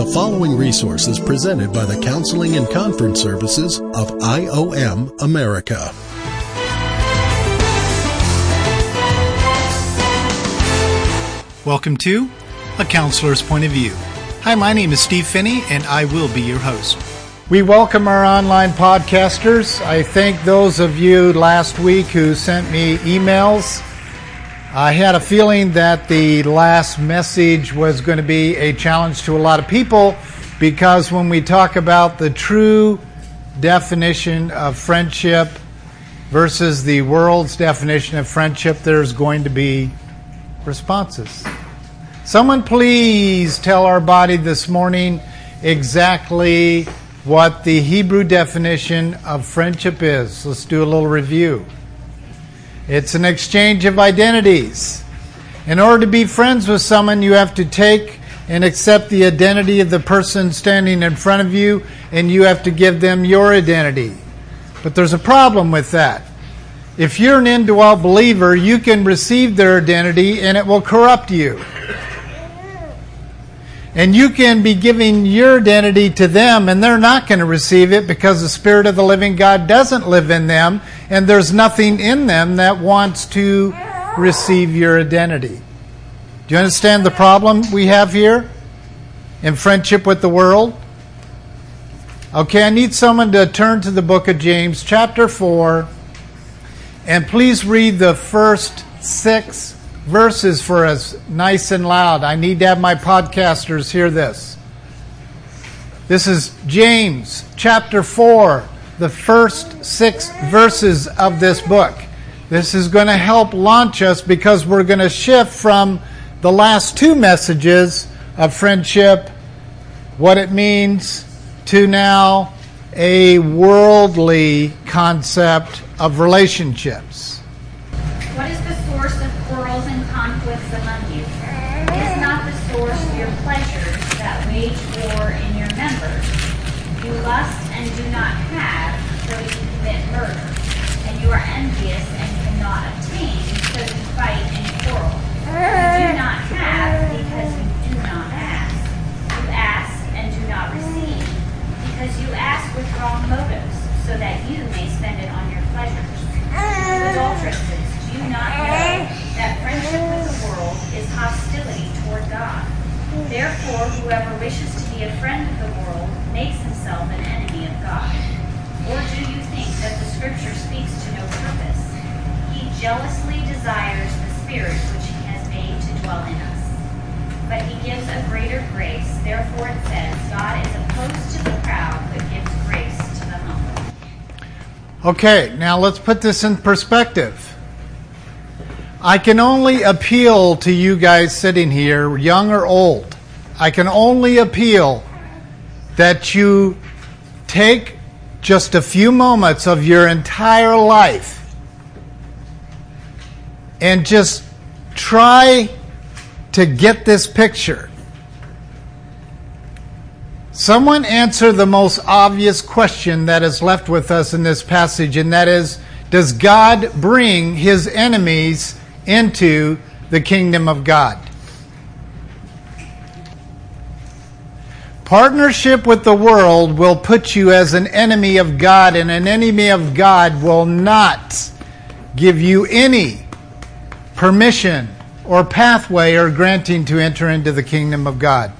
The following resource is presented by the Counseling and Conference Services of IOM America. Welcome to A Counselor's Point of View. Hi, my name is Steve Phinney, and I will be your host. We welcome our online podcasters. I thank those of you last week who sent me emails. I had a feeling that the last message was going to be a challenge to a lot of people because when we talk about the true definition of friendship versus the world's definition of friendship, there's going to be responses. Someone please tell our body this morning exactly what the Hebrew definition of friendship is. Let's do a little review. It's an exchange of identities. In order to be friends with someone, you have to take and accept the identity of the person standing in front of you, and you have to give them your identity. But there's a problem with that. If you're an indwelt believer, you can receive their identity and it will corrupt you. And you can be giving your identity to them, and they're not going to receive it because the Spirit of the living God doesn't live in them, and there's nothing in them that wants to receive your identity. Do you understand the problem we have here in friendship with the world? Okay, I need someone to turn to the book of James, chapter 4, and please read the first six verses for us nice and loud. I need to have my podcasters hear this. This is James chapter 4, the first six verses of this book. This is going to help launch us because we're going to shift from the last two messages of friendship, what it means, to now a worldly concept of relationships. Wrong motives, so that you may spend it on your pleasures. Adulteresses, do you not know that friendship with the world is hostility toward God? Therefore, whoever wishes to be a friend of the world makes himself an enemy of God. Or do you think that the Scripture speaks to no purpose? He jealously desires the Spirit which He has made to dwell in us. But He gives a greater grace. Therefore, it says, God is opposed to the proud, but gives grace. Okay, now let's put this in perspective. I can only appeal to you guys sitting here, young or old. I can only appeal that you take just a few moments of your entire life and just try to get this picture. Someone answer the most obvious question that is left with us in this passage, and that is Does God bring his enemies into the kingdom of God? Partnership with the world will put you as an enemy of God, and an enemy of God will not give you any permission or pathway or granting to enter into the kingdom of God.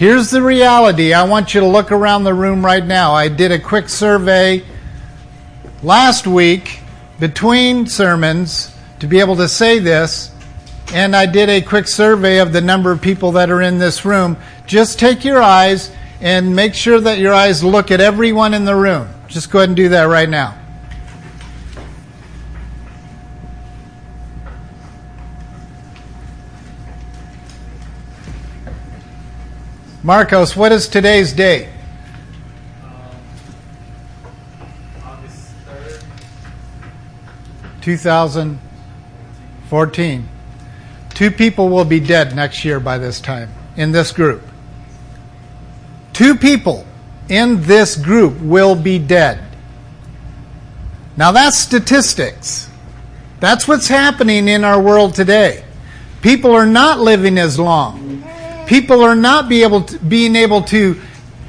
Here's the reality. I want you to look around the room right now. I did a quick survey last week between sermons to be able to say this, and I did a quick survey of the number of people that are in this room. Just take your eyes and make sure that your eyes look at everyone in the room. Just go ahead and do that right now. Marcos, what is today's date? August 3rd, 2014. Two people will be dead next year by this time in this group. Two people in this group will be dead. Now that's statistics. That's what's happening in our world today. People are not living as long. People are not be able to, being able to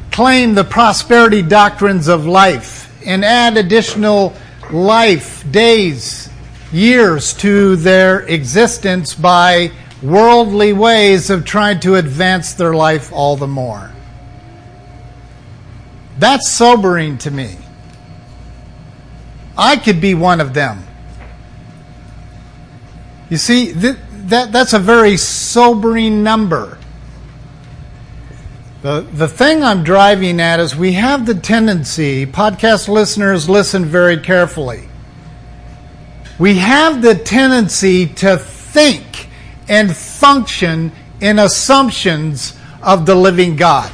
claim the prosperity doctrines of life and add additional life, days, years to their existence by worldly ways of trying to advance their life all the more. That's sobering to me. I could be one of them. You see, th- that, that's a very sobering number. The, the thing I'm driving at is we have the tendency, podcast listeners, listen very carefully. We have the tendency to think and function in assumptions of the living God.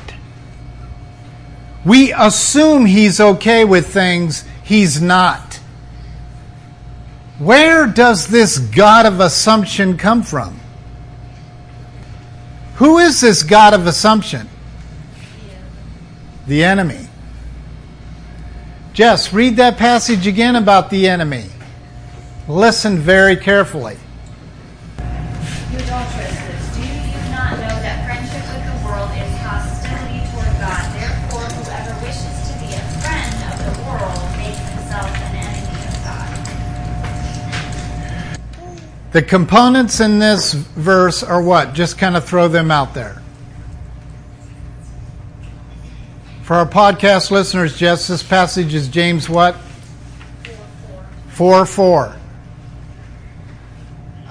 We assume He's okay with things He's not. Where does this God of assumption come from? Who is this God of assumption? The enemy. Jess, read that passage again about the enemy. Listen very carefully. You adulteresses, do you not know that friendship with the world is hostility toward God? Therefore, whoever wishes to be a friend of the world makes himself an enemy of God. The components in this verse are what? Just kind of throw them out there. For our podcast listeners, Jess, this passage is James what? 4 4.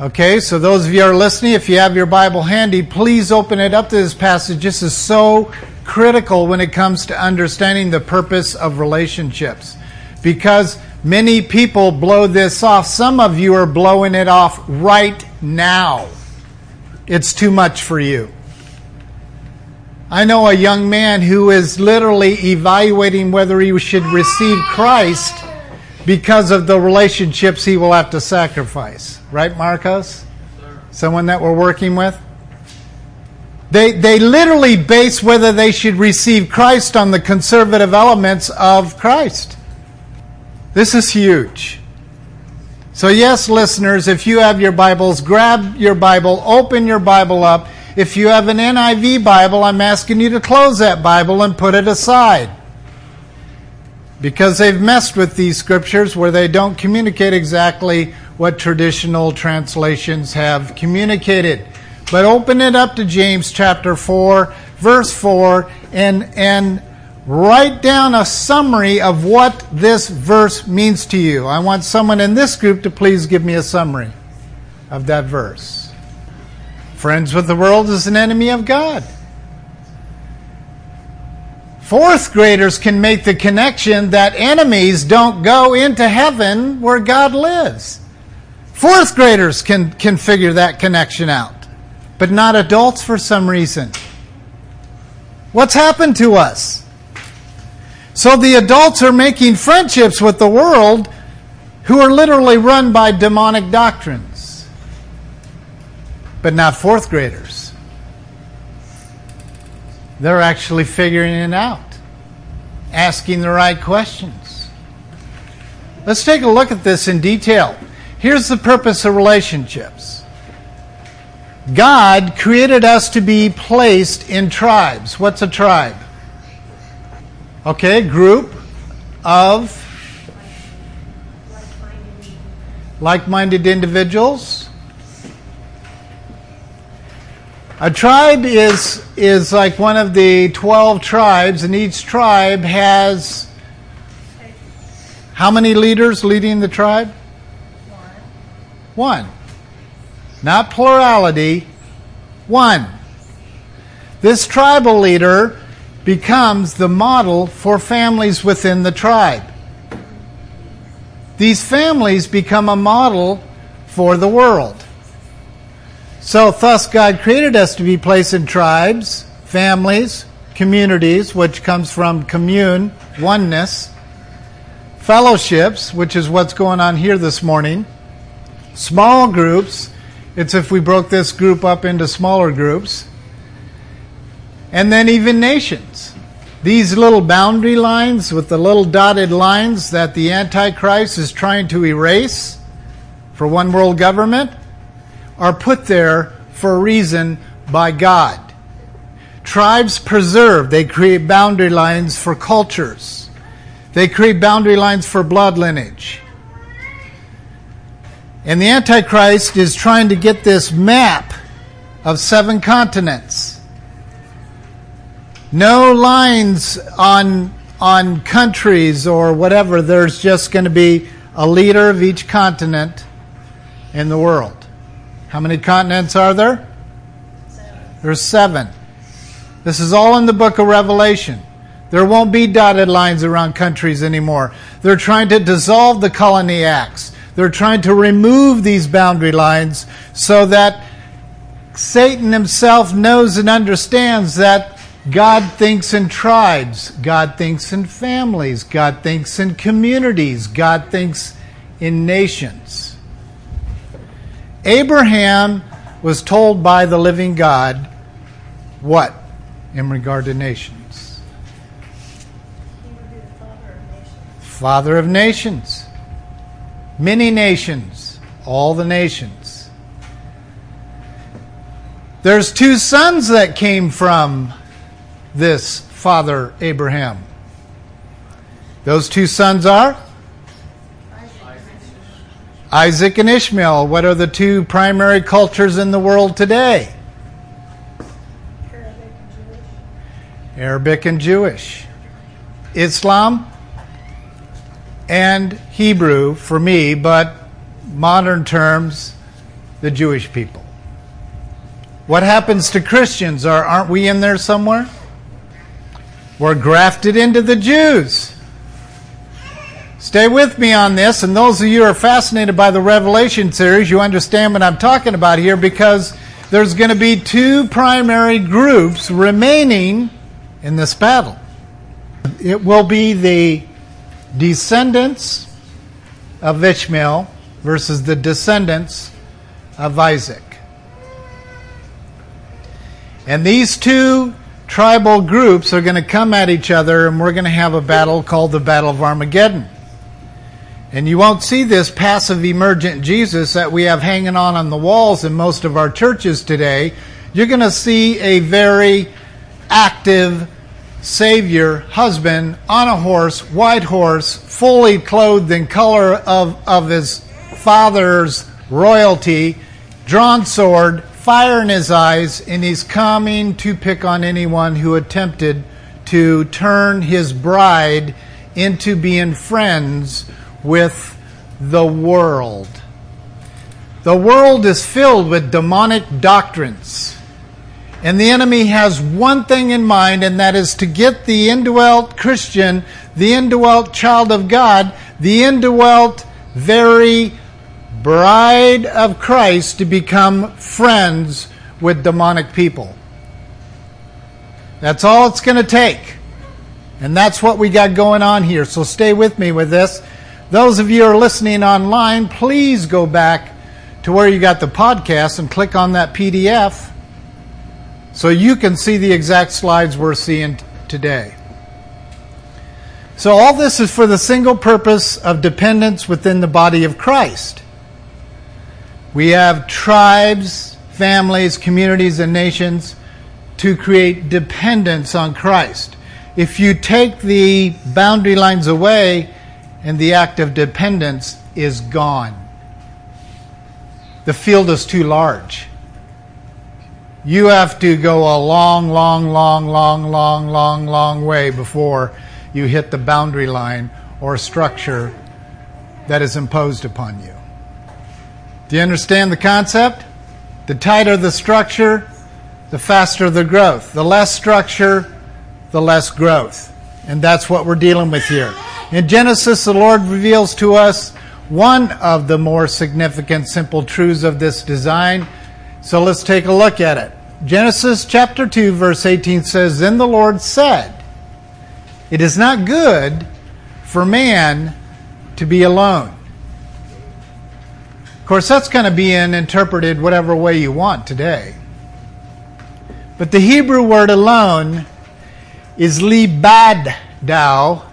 Okay, so those of you are listening, if you have your Bible handy, please open it up to this passage. This is so critical when it comes to understanding the purpose of relationships. Because many people blow this off. Some of you are blowing it off right now. It's too much for you. I know a young man who is literally evaluating whether he should receive Christ because of the relationships he will have to sacrifice. Right, Marcos? Someone that we're working with? They, they literally base whether they should receive Christ on the conservative elements of Christ. This is huge. So, yes, listeners, if you have your Bibles, grab your Bible, open your Bible up. If you have an NIV Bible, I'm asking you to close that Bible and put it aside. Because they've messed with these scriptures where they don't communicate exactly what traditional translations have communicated. But open it up to James chapter 4, verse 4, and, and write down a summary of what this verse means to you. I want someone in this group to please give me a summary of that verse. Friends with the world is an enemy of God. Fourth graders can make the connection that enemies don't go into heaven where God lives. Fourth graders can, can figure that connection out, but not adults for some reason. What's happened to us? So the adults are making friendships with the world who are literally run by demonic doctrines, but not fourth graders. They're actually figuring it out, asking the right questions. Let's take a look at this in detail. Here's the purpose of relationships God created us to be placed in tribes. What's a tribe? Okay, group of like minded individuals. A tribe is, is like one of the 12 tribes, and each tribe has how many leaders leading the tribe? One. one. Not plurality, one. This tribal leader becomes the model for families within the tribe. These families become a model for the world. So, thus, God created us to be placed in tribes, families, communities, which comes from commune, oneness, fellowships, which is what's going on here this morning, small groups. It's if we broke this group up into smaller groups. And then even nations. These little boundary lines with the little dotted lines that the Antichrist is trying to erase for one world government are put there for a reason by God. Tribes preserve, they create boundary lines for cultures, they create boundary lines for blood lineage. And the Antichrist is trying to get this map of seven continents. No lines on, on countries or whatever. There's just going to be a leader of each continent in the world. How many continents are there? Seven. There's seven. This is all in the book of Revelation. There won't be dotted lines around countries anymore. They're trying to dissolve the colony acts. They're trying to remove these boundary lines so that Satan himself knows and understands that God thinks in tribes, God thinks in families, God thinks in communities, God thinks in nations. Abraham was told by the living God what in regard to nations? Father of nations. Many nations, all the nations. There's two sons that came from this father Abraham. Those two sons are Isaac and Ishmael. What are the two primary cultures in the world today? Arabic and Jewish. Islam and Hebrew for me, but modern terms, the Jewish people. What happens to Christians? Are, aren't we in there somewhere? We're grafted into the Jews. Stay with me on this, and those of you who are fascinated by the Revelation series, you understand what I'm talking about here because there's going to be two primary groups remaining in this battle. It will be the descendants of Ishmael versus the descendants of Isaac. And these two tribal groups are going to come at each other, and we're going to have a battle called the Battle of Armageddon. And you won't see this passive emergent Jesus that we have hanging on on the walls in most of our churches today. You're going to see a very active Savior, husband, on a horse, white horse, fully clothed in color of, of his father's royalty, drawn sword, fire in his eyes, and he's coming to pick on anyone who attempted to turn his bride into being friends with the world. The world is filled with demonic doctrines and the enemy has one thing in mind, and that is to get the indwelt Christian, the indwelt child of God, the indwelt very bride of Christ to become friends with demonic people. That's all it's going to take. And that's what we got going on here. So stay with me with this. Those of you who are listening online, please go back to where you got the podcast and click on that PDF so you can see the exact slides we're seeing today. So, all this is for the single purpose of dependence within the body of Christ. We have tribes, families, communities, and nations to create dependence on Christ. If you take the boundary lines away, and the act of dependence is gone, the field is too large you have to go a long, long, long, long, long, long, long way before you hit the boundary line or structure that is imposed upon you. Do you understand the concept? The tighter the structure, the faster the growth. The less structure, the less growth. And that's what we're dealing with here. In Genesis, the Lord reveals to us one of the more significant simple truths of this design. So let's take a look at it. Genesis chapter 2, verse 18 says, Then the Lord said, It is not good for man to be alone. Of course, that's going to be interpreted whatever way you want today. But the Hebrew word alone is libadau,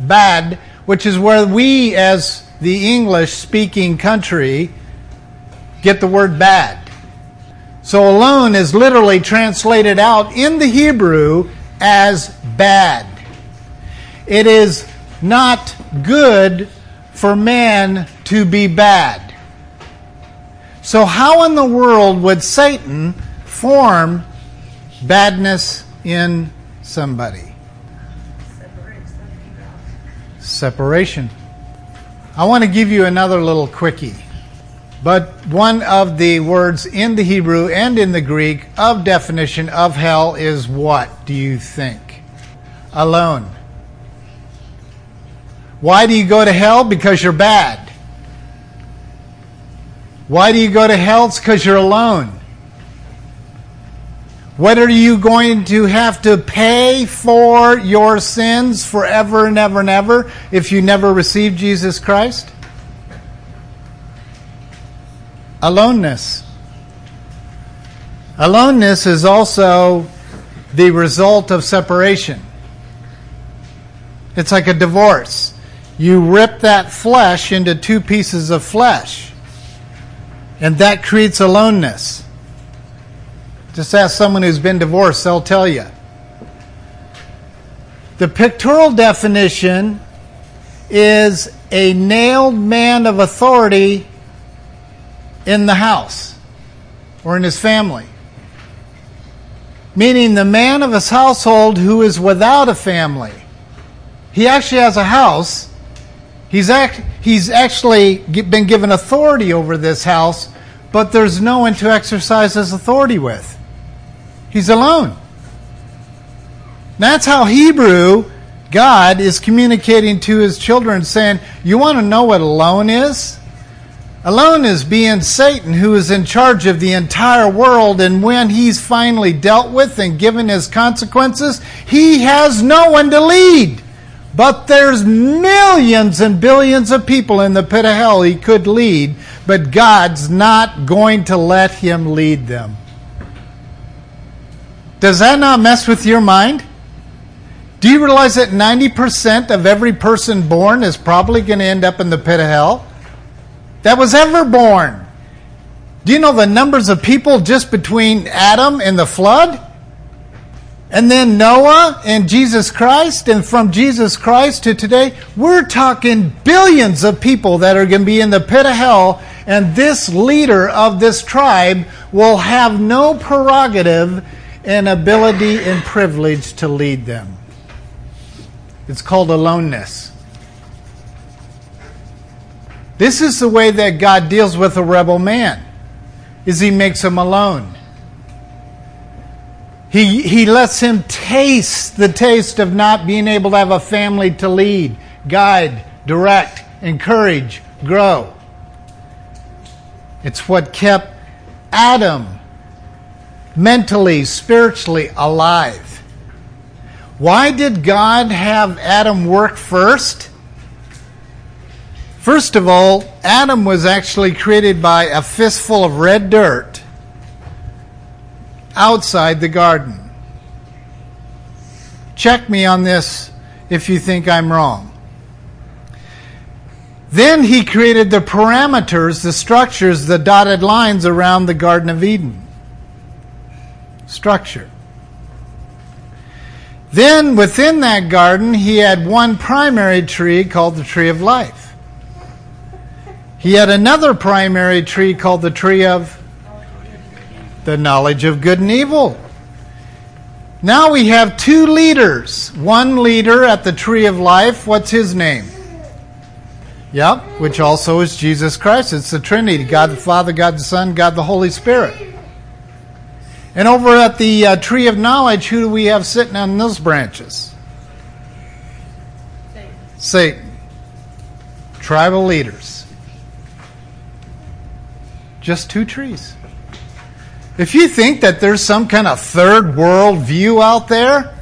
bad, which is where we, as the English speaking country, get the word bad. So alone is literally translated out in the Hebrew as bad. It is not good for man to be bad. So, how in the world would Satan form badness in somebody? Separation. I want to give you another little quickie. But one of the words in the Hebrew and in the Greek of definition of hell is what, do you think? Alone. Why do you go to hell? Because you're bad. Why do you go to hell? It's because you're alone. What are you going to have to pay for your sins forever and ever and ever if you never receive Jesus Christ? Aloneness. Aloneness is also the result of separation. It's like a divorce. You rip that flesh into two pieces of flesh, and that creates aloneness. Just ask someone who's been divorced, they'll tell you. The pictorial definition is a nailed man of authority in the house or in his family. Meaning the man of his household who is without a family. He actually has a house. He's, act, he's actually been given authority over this house, but there's no one to exercise his authority with. He's alone. That's how Hebrew God is communicating to his children, saying, You want to know what alone is? Alone is being Satan, who is in charge of the entire world, and when he's finally dealt with and given his consequences, he has no one to lead. But there's millions and billions of people in the pit of hell he could lead, but God's not going to let him lead them. Does that not mess with your mind? Do you realize that 90% of every person born is probably going to end up in the pit of hell? That was ever born. Do you know the numbers of people just between Adam and the flood? And then Noah and Jesus Christ, and from Jesus Christ to today, we're talking billions of people that are going to be in the pit of hell, and this leader of this tribe will have no prerogative and ability and privilege to lead them. It's called aloneness. This is the way that God deals with a rebel man. Is he makes him alone. He, he lets him taste the taste of not being able to have a family to lead, guide, direct, encourage, grow. It's what kept Adam mentally, spiritually alive. Why did God have Adam work first? First of all, Adam was actually created by a fistful of red dirt outside the garden. Check me on this if you think I'm wrong. Then he created the parameters, the structures, the dotted lines around the Garden of Eden structure. Then within that garden, he had one primary tree called the tree of life. He had another primary tree called the tree of the knowledge of good and evil. Now we have two leaders. One leader at the tree of life, what's his name? Yep, which also is Jesus Christ. It's the Trinity God the Father, God the Son, God the Holy Spirit. And over at the uh, tree of knowledge, who do we have sitting on those branches? Satan. Satan. Tribal leaders. Just two trees. If you think that there's some kind of third world view out there,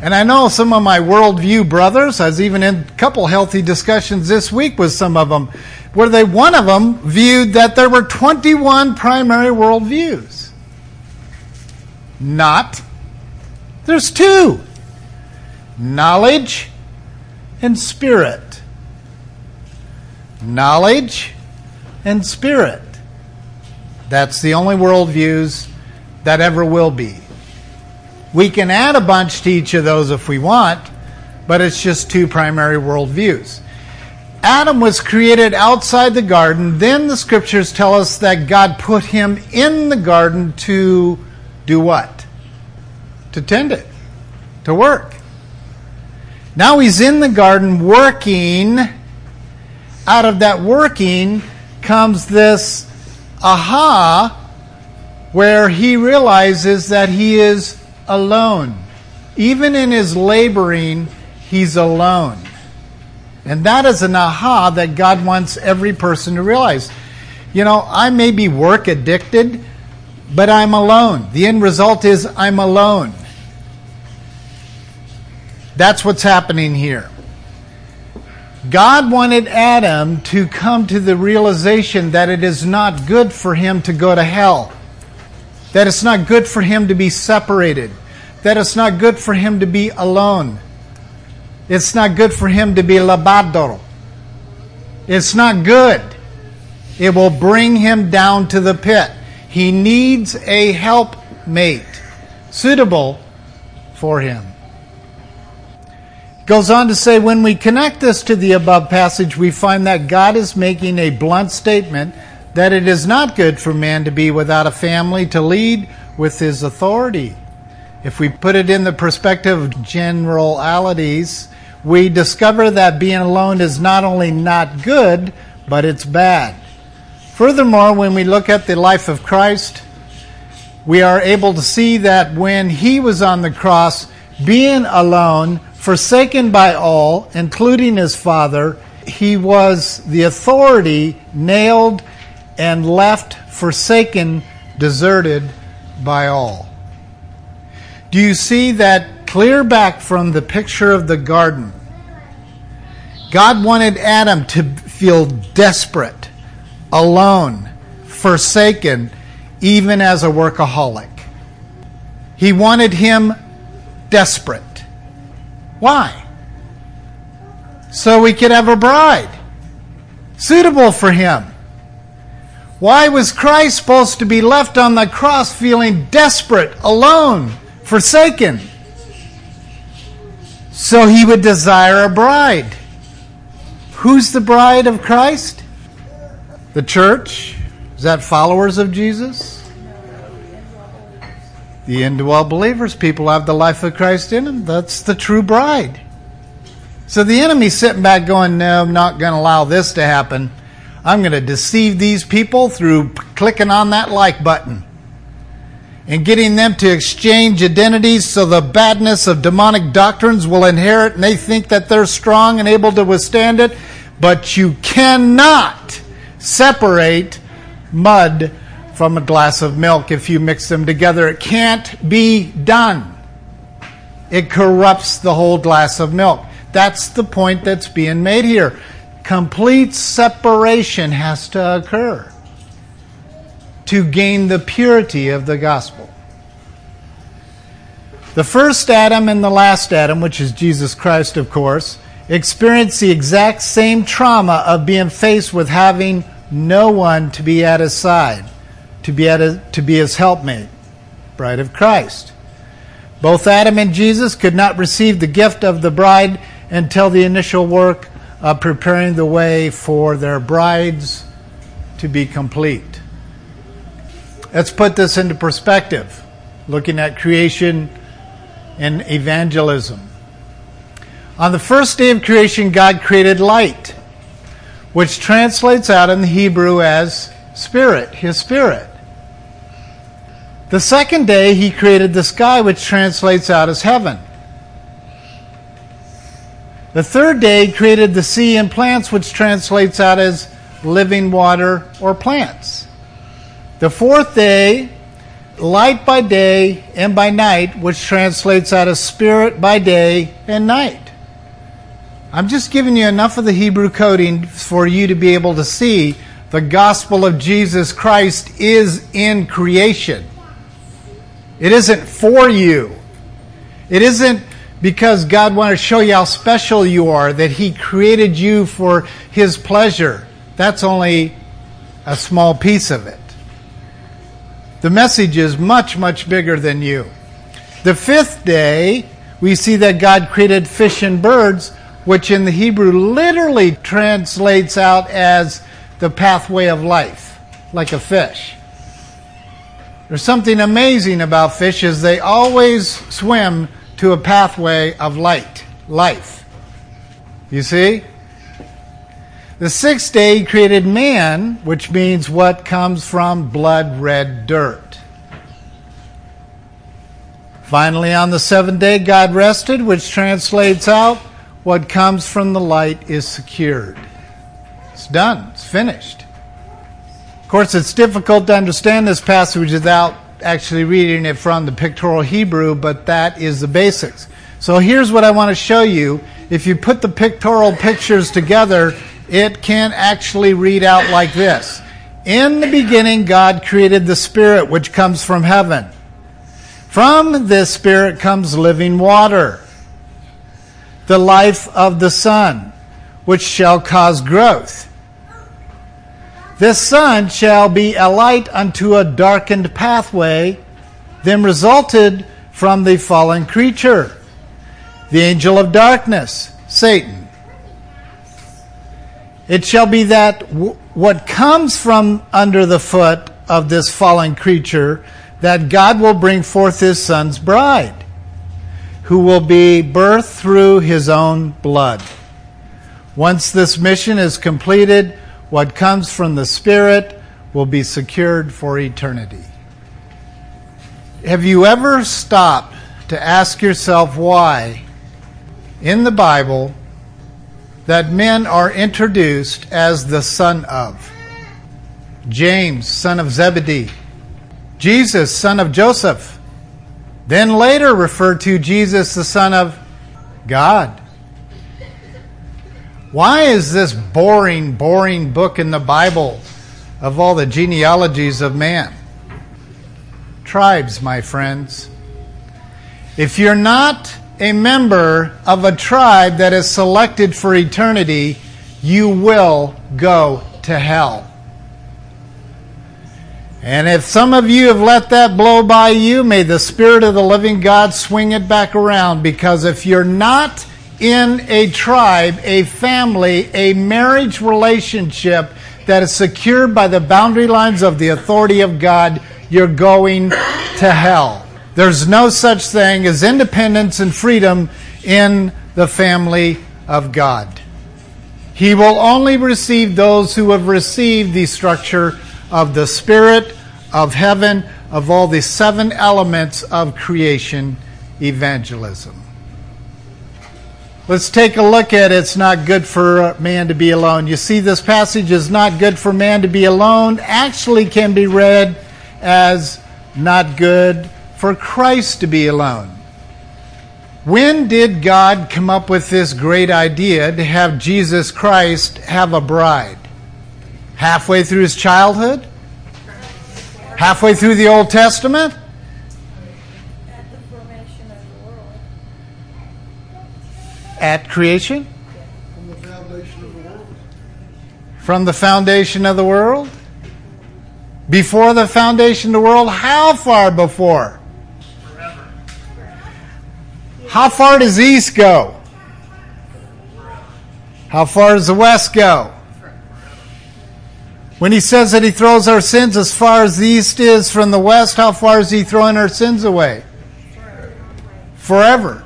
and I know some of my worldview brothers, I was even in a couple healthy discussions this week with some of them, where they one of them viewed that there were 21 primary worldviews. Not. There's two knowledge and spirit. Knowledge and spirit. That's the only worldviews that ever will be. We can add a bunch to each of those if we want, but it's just two primary worldviews. Adam was created outside the garden. Then the scriptures tell us that God put him in the garden to do what? To tend it, to work. Now he's in the garden working. Out of that working comes this aha where he realizes that he is alone. Even in his laboring, he's alone. And that is an aha that God wants every person to realize. You know, I may be work addicted, but I'm alone. The end result is I'm alone. That's what's happening here. God wanted Adam to come to the realization that it is not good for him to go to hell, that it's not good for him to be separated, that it's not good for him to be alone. It's not good for him to be labador. It's not good. It will bring him down to the pit. He needs a helpmate suitable for him. Goes on to say, when we connect this to the above passage, we find that God is making a blunt statement that it is not good for man to be without a family to lead with his authority. If we put it in the perspective of generalities, we discover that being alone is not only not good, but it's bad. Furthermore, when we look at the life of Christ, we are able to see that when he was on the cross, being alone, forsaken by all, including his Father, he was the authority nailed and left forsaken, deserted by all. Do you see that clear back from the picture of the garden. God wanted Adam to feel desperate, alone, forsaken, even as a workaholic. He wanted him desperate. Why? So we could have a bride suitable for him. Why was Christ supposed to be left on the cross feeling desperate, alone, forsaken? So he would desire a bride. Who's the bride of Christ? The church? Is that followers of Jesus? The indwell believers, people have the life of Christ in them. That's the true bride. So the enemy's sitting back going, No, I'm not going to allow this to happen. I'm going to deceive these people through clicking on that like button and getting them to exchange identities so the badness of demonic doctrines will inherit and they think that they're strong and able to withstand it. But you cannot separate mud from a glass of milk if you mix them together. It can't be done. It corrupts the whole glass of milk. That's the point that's being made here. Complete separation has to occur to gain the purity of the gospel. The first Adam and the last Adam, which is Jesus Christ, of course, experienced the exact same trauma of being faced with having no one to be at his side, to be, at to be his helpmate, bride of Christ. Both Adam and Jesus could not receive the gift of the bride until the initial work of preparing the way for their brides to be complete. Let's put this into perspective, looking at creation and evangelism. On the first day of creation, God created light, which translates out in the Hebrew as spirit, his spirit. The second day, he created the sky, which translates out as heaven. The third day, he created the sea and plants, which translates out as living water or plants. The fourth day, light by day and by night, which translates out of spirit by day and night. I'm just giving you enough of the Hebrew coding for you to be able to see the gospel of Jesus Christ is in creation. It isn't for you. It isn't because God wanted to show you how special you are, that He created you for His pleasure. That's only a small piece of it. The message is much, much bigger than you. The fifth day, we see that God created fish and birds, which in the Hebrew literally translates out as the pathway of life, like a fish. There's something amazing about fish is they always swim to a pathway of light, life. You see? The sixth day he created man, which means what comes from blood red dirt. Finally, on the seventh day, God rested, which translates out what comes from the light is secured. It's done, it's finished. Of course, it's difficult to understand this passage without actually reading it from the pictorial Hebrew, but that is the basics. So here's what I want to show you. If you put the pictorial pictures together, it can actually read out like this In the beginning, God created the Spirit which comes from heaven. From this Spirit comes living water, the life of the sun, which shall cause growth. This sun shall be a light unto a darkened pathway, then resulted from the fallen creature, the angel of darkness, Satan. It shall be that w- what comes from under the foot of this fallen creature, that God will bring forth his son's bride, who will be birthed through his own blood. Once this mission is completed, what comes from the Spirit will be secured for eternity. Have you ever stopped to ask yourself why, in the Bible, that men are introduced as the son of? James, son of Zebedee. Jesus, son of Joseph. Then later referred to Jesus, the son of God. Why is this boring, boring book in the Bible of all the genealogies of man? Tribes, my friends. If you're not a member of a tribe that is selected for eternity, you will go to hell. And if some of you have let that blow by you, may the Spirit of the living God swing it back around because if you're not in a tribe, a family, a marriage relationship that is secured by the boundary lines of the authority of God, you're going to hell. There's no such thing as independence and freedom in the family of God. He will only receive those who have received the structure of the Spirit, of heaven, of all the seven elements of creation evangelism. Let's take a look at it's not good for man to be alone. You see, this passage is not good for man to be alone, actually can be read as not good for Christ to be alone. When did God come up with this great idea to have Jesus Christ have a bride? Halfway through his childhood? Halfway through the Old Testament? At creation? From the foundation of the world. From the foundation of the world? Before the foundation of the world? How far before? Forever. How far does the east go? How far does the west go? When he says that he throws our sins as far as the east is from the west, how far is he throwing our sins away? Forever.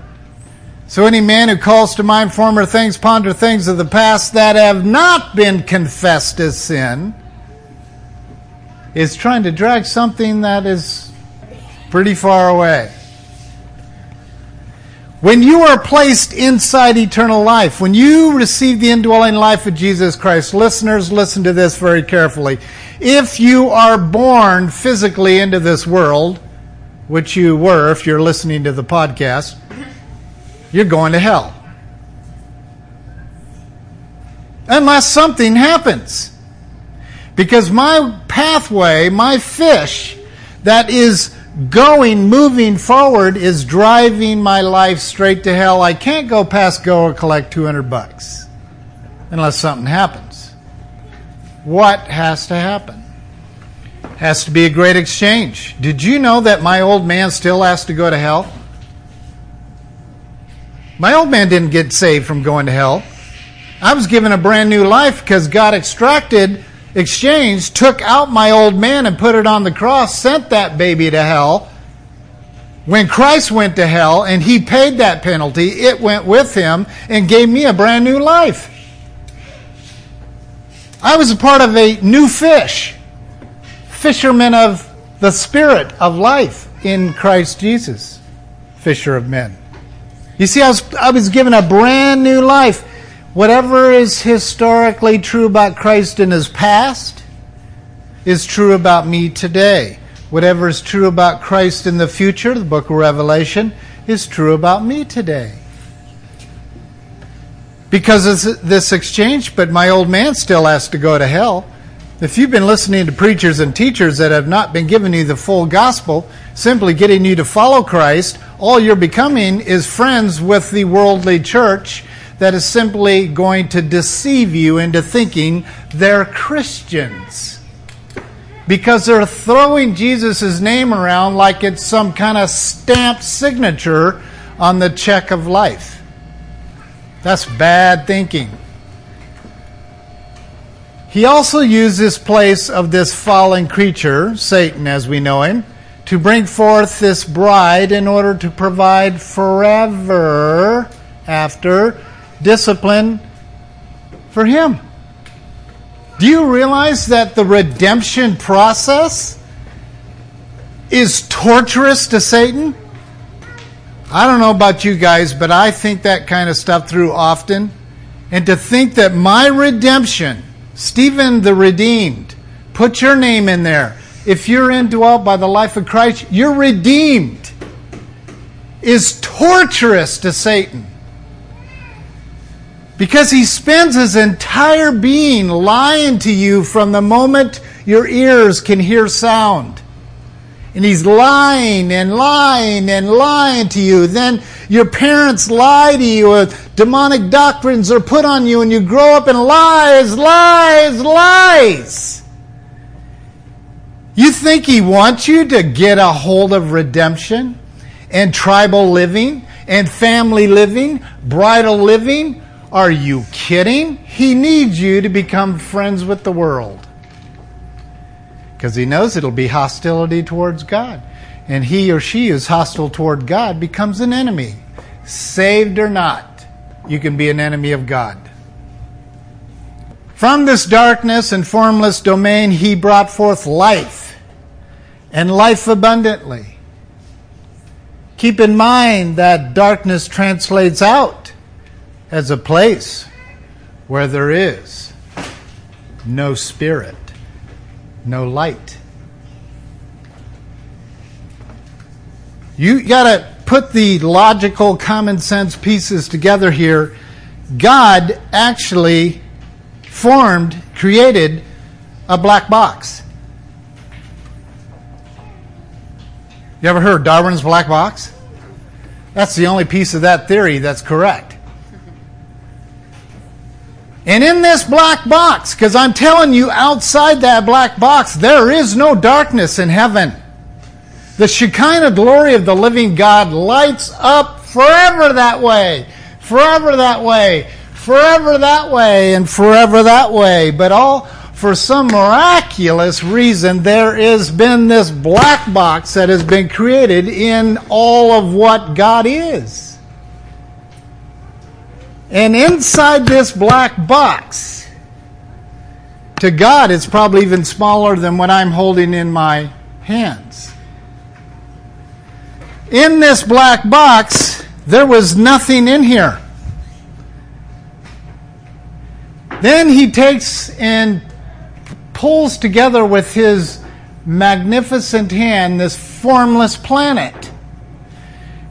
So any man who calls to mind former things, ponder things of the past that have not been confessed as sin, is trying to drag something that is pretty far away. When you are placed inside eternal life, when you receive the indwelling life of Jesus Christ, listeners, listen to this very carefully. If you are born physically into this world, which you were if you're listening to the podcast, you're going to hell. Unless something happens. Because my pathway, my fish that is going, moving forward, is driving my life straight to hell. I can't go past go or collect 200 bucks unless something happens. What has to happen? Has to be a great exchange. Did you know that my old man still has to go to hell? My old man didn't get saved from going to hell. I was given a brand new life because God extracted, exchanged, took out my old man and put it on the cross, sent that baby to hell. When Christ went to hell and he paid that penalty, it went with him and gave me a brand new life. I was a part of a new fish, fisherman of the spirit of life in Christ Jesus, fisher of men. You see, I was, I was given a brand new life. Whatever is historically true about Christ in his past is true about me today. Whatever is true about Christ in the future, the book of Revelation, is true about me today. Because of this exchange, but my old man still has to go to hell. If you've been listening to preachers and teachers that have not been giving you the full gospel, simply getting you to follow Christ, all you're becoming is friends with the worldly church that is simply going to deceive you into thinking they're Christians. Because they're throwing Jesus' name around like it's some kind of stamped signature on the check of life. That's bad thinking. He also used this place of this fallen creature, Satan as we know him, to bring forth this bride in order to provide forever after discipline for him. Do you realize that the redemption process is torturous to Satan? I don't know about you guys, but I think that kind of stuff through often. And to think that my redemption, Stephen the redeemed, put your name in there. If you're indwelt by the life of Christ, you're redeemed, is torturous to Satan. Because he spends his entire being lying to you from the moment your ears can hear sound. And he's lying and lying and lying to you. Then your parents lie to you. Uh, demonic doctrines are put on you, and you grow up in lies, lies, lies. You think he wants you to get a hold of redemption and tribal living and family living, bridal living? Are you kidding? He needs you to become friends with the world. Because he knows it'll be hostility towards God. And he or she is hostile toward God becomes an enemy. Saved or not, you can be an enemy of God. From this darkness and formless domain, he brought forth life, and life abundantly. Keep in mind that darkness translates out as a place where there is no spirit, no light. You got to put the logical, common sense pieces together here. God actually formed, created a black box. You ever heard Darwin's black box? That's the only piece of that theory that's correct. And in this black box, because I'm telling you, outside that black box, there is no darkness in heaven. The Shekinah glory of the living God lights up forever that way, forever that way, forever that way, and forever that way. But all for some miraculous reason, there has been this black box that has been created in all of what God is. And inside this black box, to God, it's probably even smaller than what I'm holding in my hands. In this black box, there was nothing in here. Then he takes and pulls together with his magnificent hand this formless planet.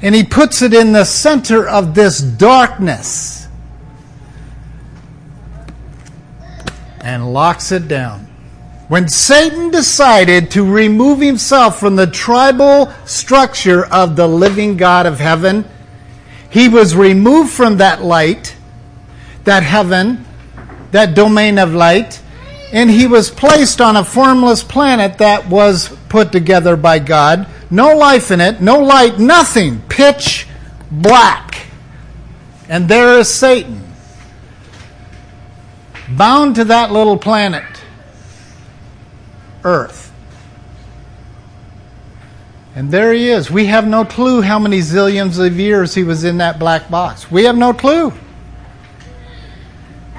And he puts it in the center of this darkness. And locks it down. When Satan decided to remove himself from the tribal structure of the living God of heaven, he was removed from that light, that heaven, that domain of light, and he was placed on a formless planet that was put together by God. No life in it, no light, nothing. Pitch black. And there is Satan, bound to that little planet, Earth. And there he is. We have no clue how many zillions of years he was in that black box. We have no clue.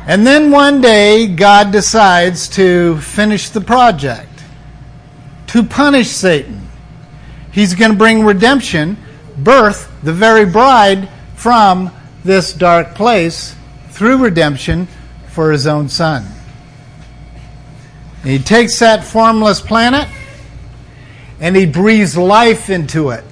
And then one day, God decides to finish the project, to punish Satan. He's going to bring redemption, birth the very bride from this dark place through redemption for his own son. He takes that formless planet and he breathes life into it.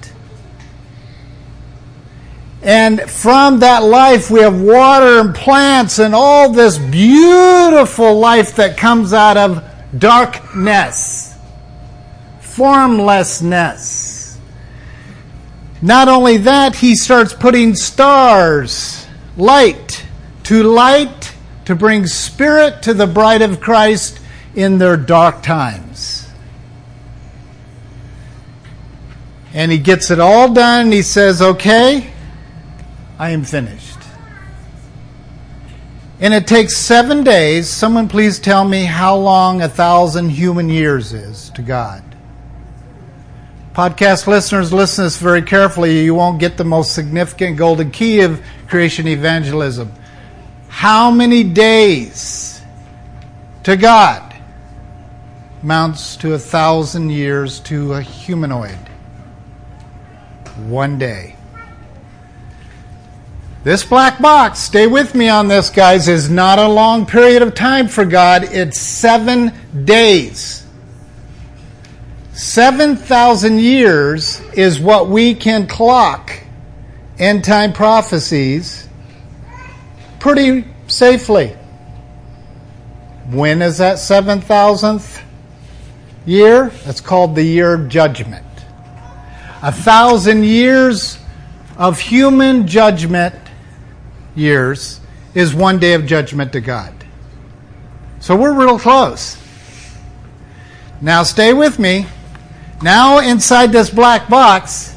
And from that life, we have water and plants and all this beautiful life that comes out of darkness, formlessness. Not only that, he starts putting stars, light, to light, to bring spirit to the bride of Christ in their dark times. And he gets it all done, and he says, Okay, I am finished. And it takes seven days. Someone please tell me how long a thousand human years is to God. Podcast listeners, listen to this very carefully. You won't get the most significant golden key of creation evangelism. How many days to God amounts to a thousand years to a humanoid? One day. This black box, stay with me on this, guys, is not a long period of time for God. It's seven days. 7,000 years is what we can clock end time prophecies pretty safely. When is that 7,000th year? It's called the year of judgment. A thousand years of human judgment years is one day of judgment to God. So we're real close. Now stay with me. Now inside this black box,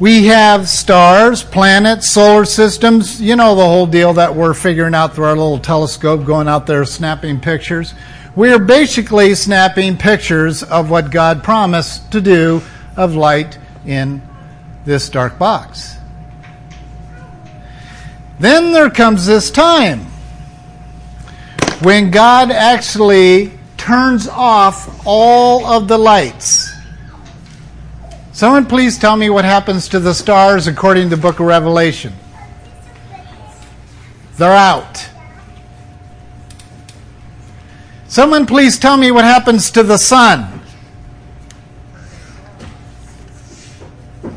we have stars, planets, solar systems, you know the whole deal that we're figuring out through our little telescope going out there snapping pictures. We're basically snapping pictures of what God promised to do of light in this dark box. Then there comes this time when God actually turns off all of the lights. Someone please tell me what happens to the stars according to the book of Revelation. They're out. Someone please tell me what happens to the sun.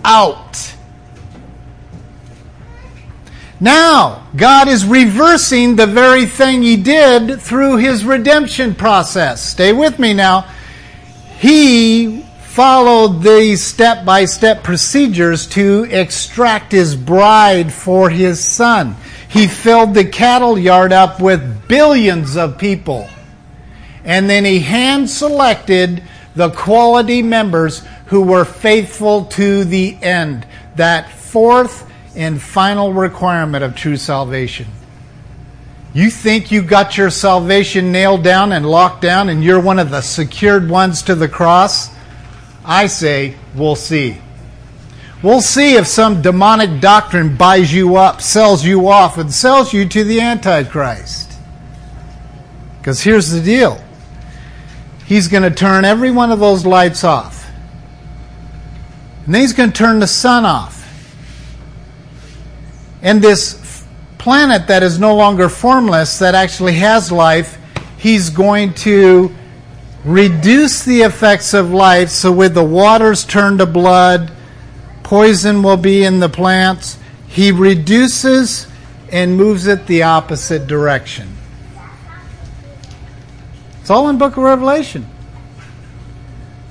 Out. Now, God is reversing the very thing He did through His redemption process. Stay with me now. He followed these step by step procedures to extract His bride for His Son. He filled the cattle yard up with billions of people. And then He hand selected the quality members who were faithful to the end. That fourth and final requirement of true salvation. You think you got your salvation nailed down and locked down and you're one of the secured ones to the cross? I say, we'll see. We'll see if some demonic doctrine buys you up, sells you off, and sells you to the Antichrist. Because here's the deal He's going to turn every one of those lights off. And then he's going to turn the sun off. And this planet that is no longer formless, that actually has life, he's going to reduce the effects of life so with the waters turned to blood, poison will be in the plants. He reduces and moves it the opposite direction. It's all in book of Revelation.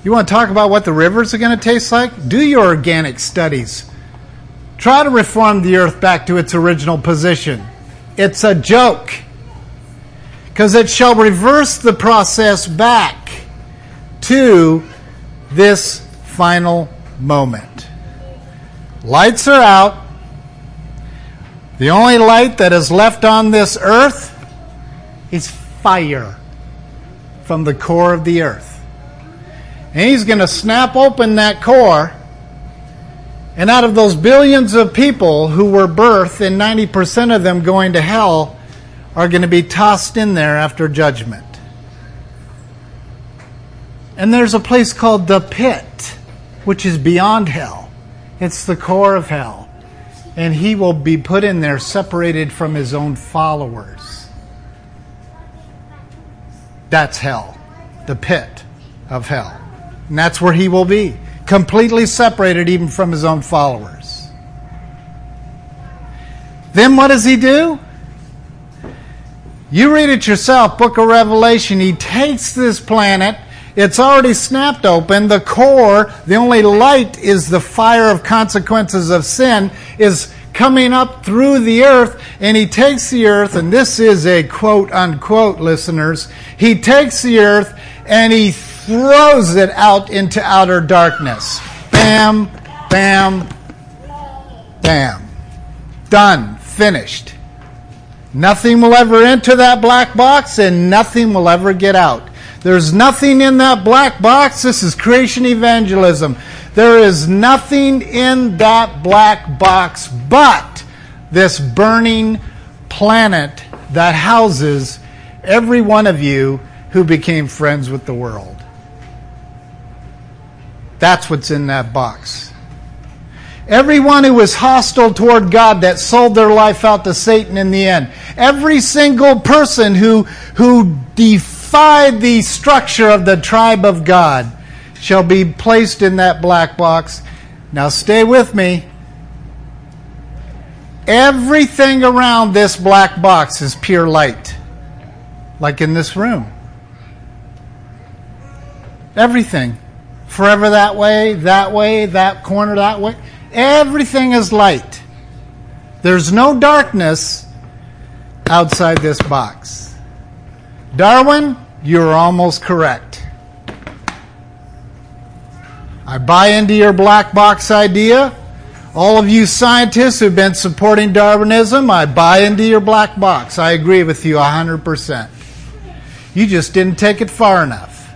You want to talk about what the rivers are going to taste like? Do your organic studies. Try to reform the earth back to its original position. It's a joke. because it shall reverse the process back to this final moment. Lights are out. The only light that is left on this earth is fire from the core of the earth. And he's going to snap open that core. And out of those billions of people who were birthed, and 90% of them going to hell, are going to be tossed in there after judgment. And there's a place called the pit, which is beyond hell. It's the core of hell. And he will be put in there separated from his own followers. That's hell, the pit of hell. And that's where he will be, completely separated even from his own followers. Then what does he do? You read it yourself, Book of Revelation. He takes this planet, it's already snapped open. The core, the only light is the fire of consequences of sin, is coming up through the earth, and he takes the earth, and this is a quote unquote, listeners. He takes the earth and he throws it out into outer darkness. Bam, bam, bam. Done. Finished. Nothing will ever enter that black box and nothing will ever get out. There's nothing in that black box. This is creation evangelism. There is nothing in that black box but this burning planet that houses every one of you who became friends with the world. That's what's in that box. Everyone who was hostile toward God that sold their life out to Satan in the end. Every single person who, who defied the structure of the tribe of God shall be placed in that black box. Now stay with me. Everything around this black box is pure light, like in this room. Everything. Forever that way, that way, that corner that way. Everything is light. There's no darkness outside this box. Darwin, you're almost correct. I buy into your black box idea. All of you scientists who've been supporting Darwinism, I buy into your black box. I agree with you 100%. You just didn't take it far enough.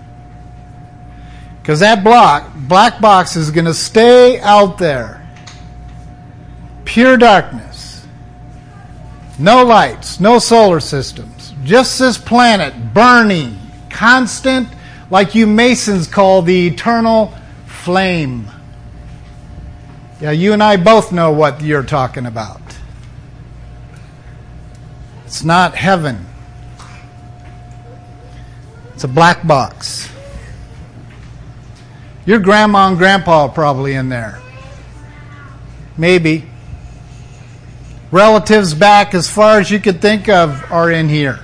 Because that block, black box is going to stay out there pure darkness. No lights, no solar systems. Just this planet burning, constant, like you Masons call the eternal flame. Yeah, you and I both know what you're talking about. It's not heaven, it's a black box. Your grandma and grandpa are probably in there. Maybe. Relatives back as far as you could think of are in here.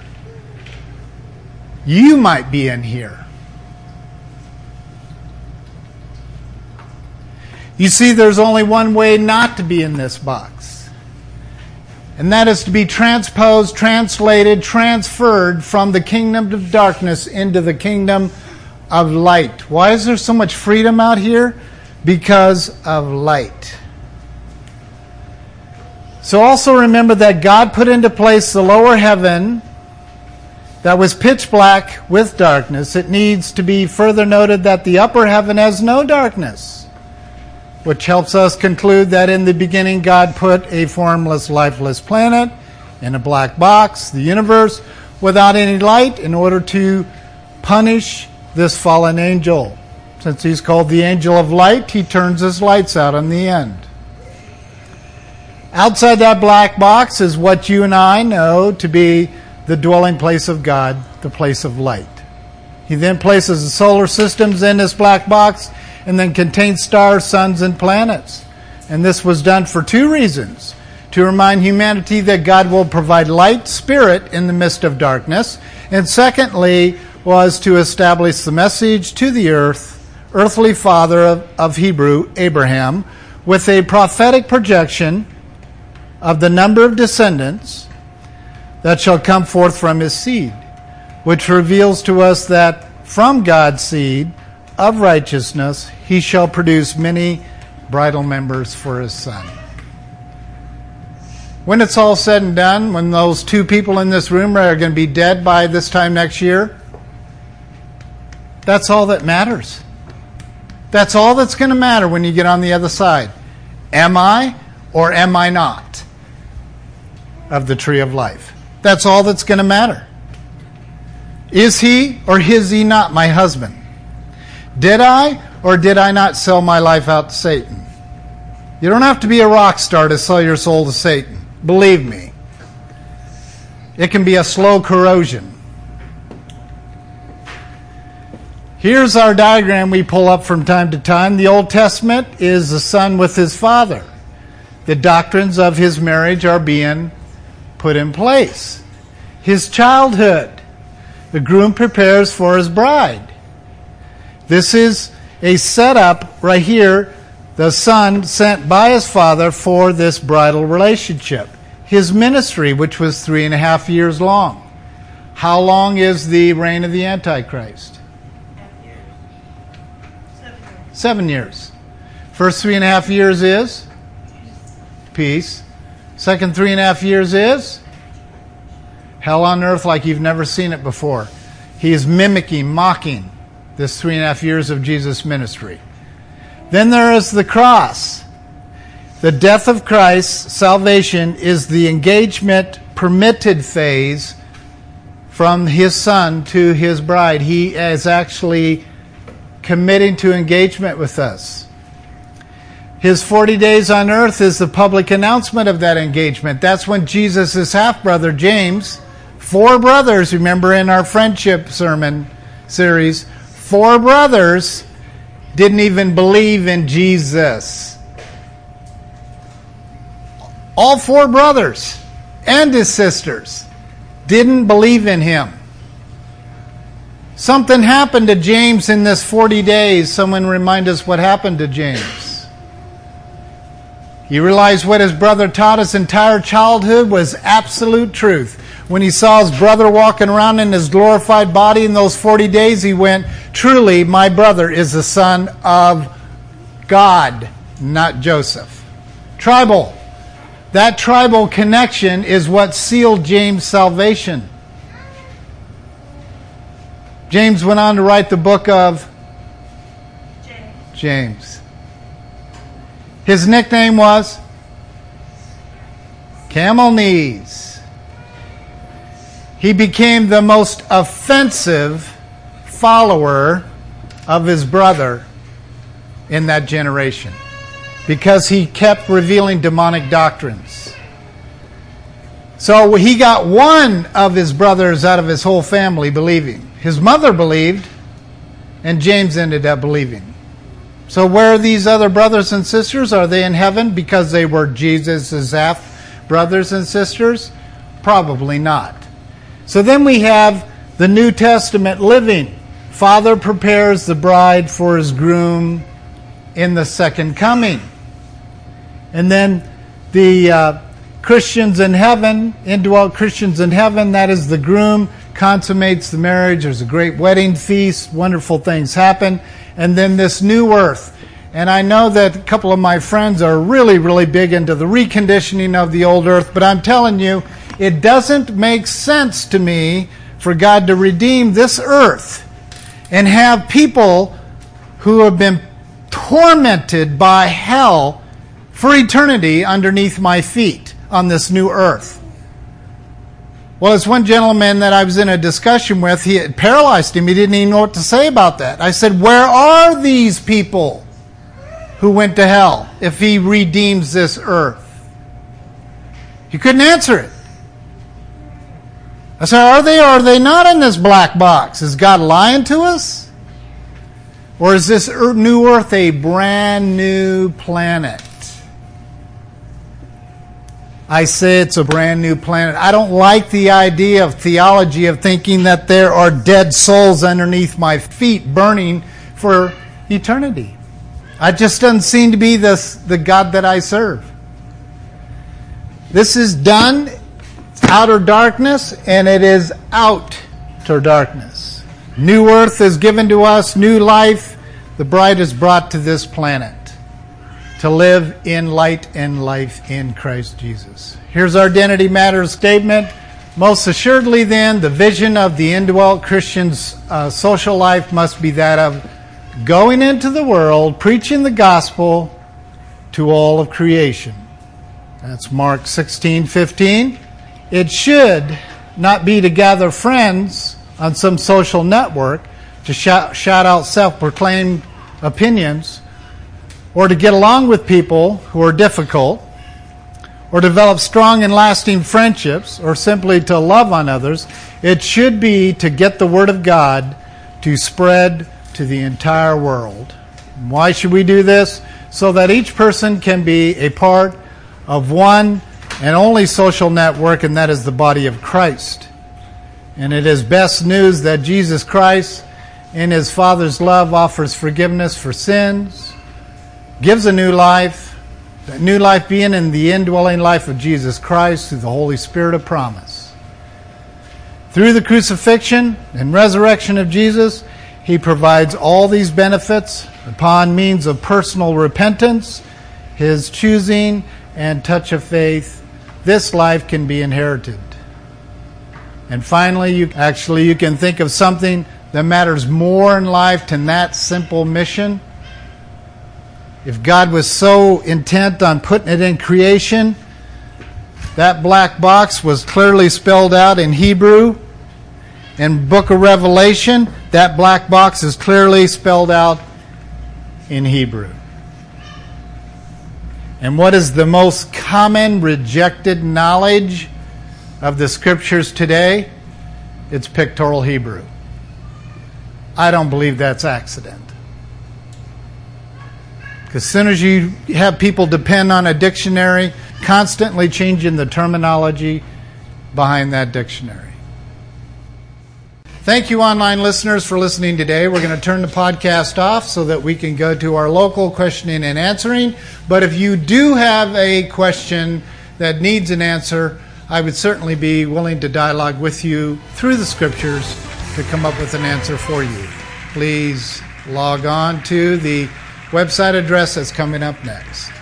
You might be in here. You see, there's only one way not to be in this box, and that is to be transposed, translated, transferred from the kingdom of darkness into the kingdom of light. Why is there so much freedom out here? Because of light. So also remember that God put into place the lower heaven that was pitch black with darkness. It needs to be further noted that the upper heaven has no darkness, which helps us conclude that in the beginning God put a formless, lifeless planet in a black box, the universe, without any light in order to punish this fallen angel. Since he's called the angel of light, he turns his lights out in the end. Outside that black box is what you and I know to be the dwelling place of God, the place of light. He then places the solar systems in this black box and then contains stars, suns, and planets. And this was done for two reasons to remind humanity that God will provide light, spirit in the midst of darkness, and secondly, was to establish the message to the earth, earthly father of, of Hebrew, Abraham, with a prophetic projection of the number of descendants that shall come forth from his seed. which reveals to us that from God's seed of righteousness he shall produce many bridal members for his son. When it's all said and done, when those two people in this room are going to be dead by this time next year, that's all that matters. That's all that's going to matter when you get on the other side. Am I or am I not of the tree of life? That's all that's going to matter. Is he or is he not my husband? Did I or did I not sell my life out to Satan? You don't have to be a rock star to sell your soul to Satan. Believe me. It can be a slow corrosion. Here's our diagram we pull up from time to time. The Old Testament is the son with his father. The doctrines of his marriage are being put in place. His childhood. The groom prepares for his bride. This is a setup right here the son sent by his father for this bridal relationship. His ministry, which was three and a half years long. How long is the reign of the Antichrist? Seven years. First three and a half years is peace. Second three and a half years is hell on earth like you've never seen it before. He is mimicking, mocking this three and a half years of Jesus' ministry. Then there is the cross. The death of Christ, salvation, is the engagement permitted phase from his son to his bride. He is actually committing to engagement with us. His 40 days on earth is the public announcement of that engagement. That's when Jesus' half brother, James, four brothers, remember in our friendship sermon series, four brothers didn't even believe in Jesus. All four brothers and his sisters didn't believe in him. Something happened to James in this 40 days. Someone remind us what happened to James. He realized what his brother taught his entire childhood was absolute truth. When he saw his brother walking around in his glorified body in those 40 days, he went, Truly, my brother is the son of God, not Joseph. Tribal. That tribal connection is what sealed James' salvation. James went on to write the book of James. James. His nickname was Camel Knees. He became the most offensive follower of his brother in that generation because he kept revealing demonic doctrines. So he got one of his brothers out of his whole family believing. His mother believed, and James ended up believing. So, where are these other brothers and sisters? Are they in heaven because they were Jesus' brothers and sisters? Probably not. So, then we have the New Testament living. Father prepares the bride for his groom in the second coming. And then the uh, Christians in heaven, indwelt Christians in heaven, that is the groom, consummates the marriage. There's a great wedding feast, wonderful things happen. And then this new earth. And I know that a couple of my friends are really, really big into the reconditioning of the old earth, but I'm telling you, it doesn't make sense to me for God to redeem this earth and have people who have been tormented by hell for eternity underneath my feet on this new earth. Well, as one gentleman that I was in a discussion with, he paralyzed him. He didn't even know what to say about that. I said, Where are these people who went to hell if he redeems this earth? He couldn't answer it. I said, Are they or are they not in this black box? Is God lying to us? Or is this new earth a brand new planet? I say it's a brand new planet. I don't like the idea of theology of thinking that there are dead souls underneath my feet burning for eternity. It just doesn't seem to be this, the God that I serve. This is done outer darkness and it is out to darkness. New earth is given to us, new life. The bride is brought to this planet to live in light and life in Christ Jesus. Here's our Identity Matters statement. Most assuredly, then, the vision of the indwelt Christian's uh, social life must be that of going into the world, preaching the gospel to all of creation. That's Mark 16 15. It should not be to gather friends on some social network to shout, shout out self proclaimed opinions or to get along with people who are difficult, or develop strong and lasting friendships, or simply to love on others, it should be to get the Word of God to spread to the entire world. Why should we do this? So that each person can be a part of one and only social network, and that is the body of Christ. And it is best news that Jesus Christ, in his Father's love, offers forgiveness for sins gives a new life, that new life being in the indwelling life of Jesus Christ through the Holy Spirit of promise. Through the crucifixion and resurrection of Jesus, he provides all these benefits upon means of personal repentance, his choosing, and touch of faith. This life can be inherited. And finally, you actually you can think of something that matters more in life than that simple mission if God was so intent on putting it in creation, that black box was clearly spelled out in Hebrew. In book of Revelation, that black box is clearly spelled out in Hebrew. And what is the most common rejected knowledge of the scriptures today? It's pictorial Hebrew. I don't believe that's accident. As soon as you have people depend on a dictionary, constantly changing the terminology behind that dictionary. Thank you, online listeners, for listening today. We're going to turn the podcast off so that we can go to our local questioning and answering. But if you do have a question that needs an answer, I would certainly be willing to dialogue with you through the scriptures to come up with an answer for you. Please log on to the website address that's coming up next.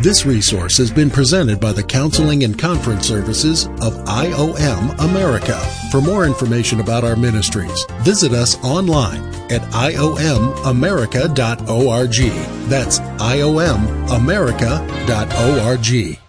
This resource has been presented by the Counseling and Conference Services of IOM America. For more information about our ministries, visit us online at iomamerica.org. That's iomamerica.org.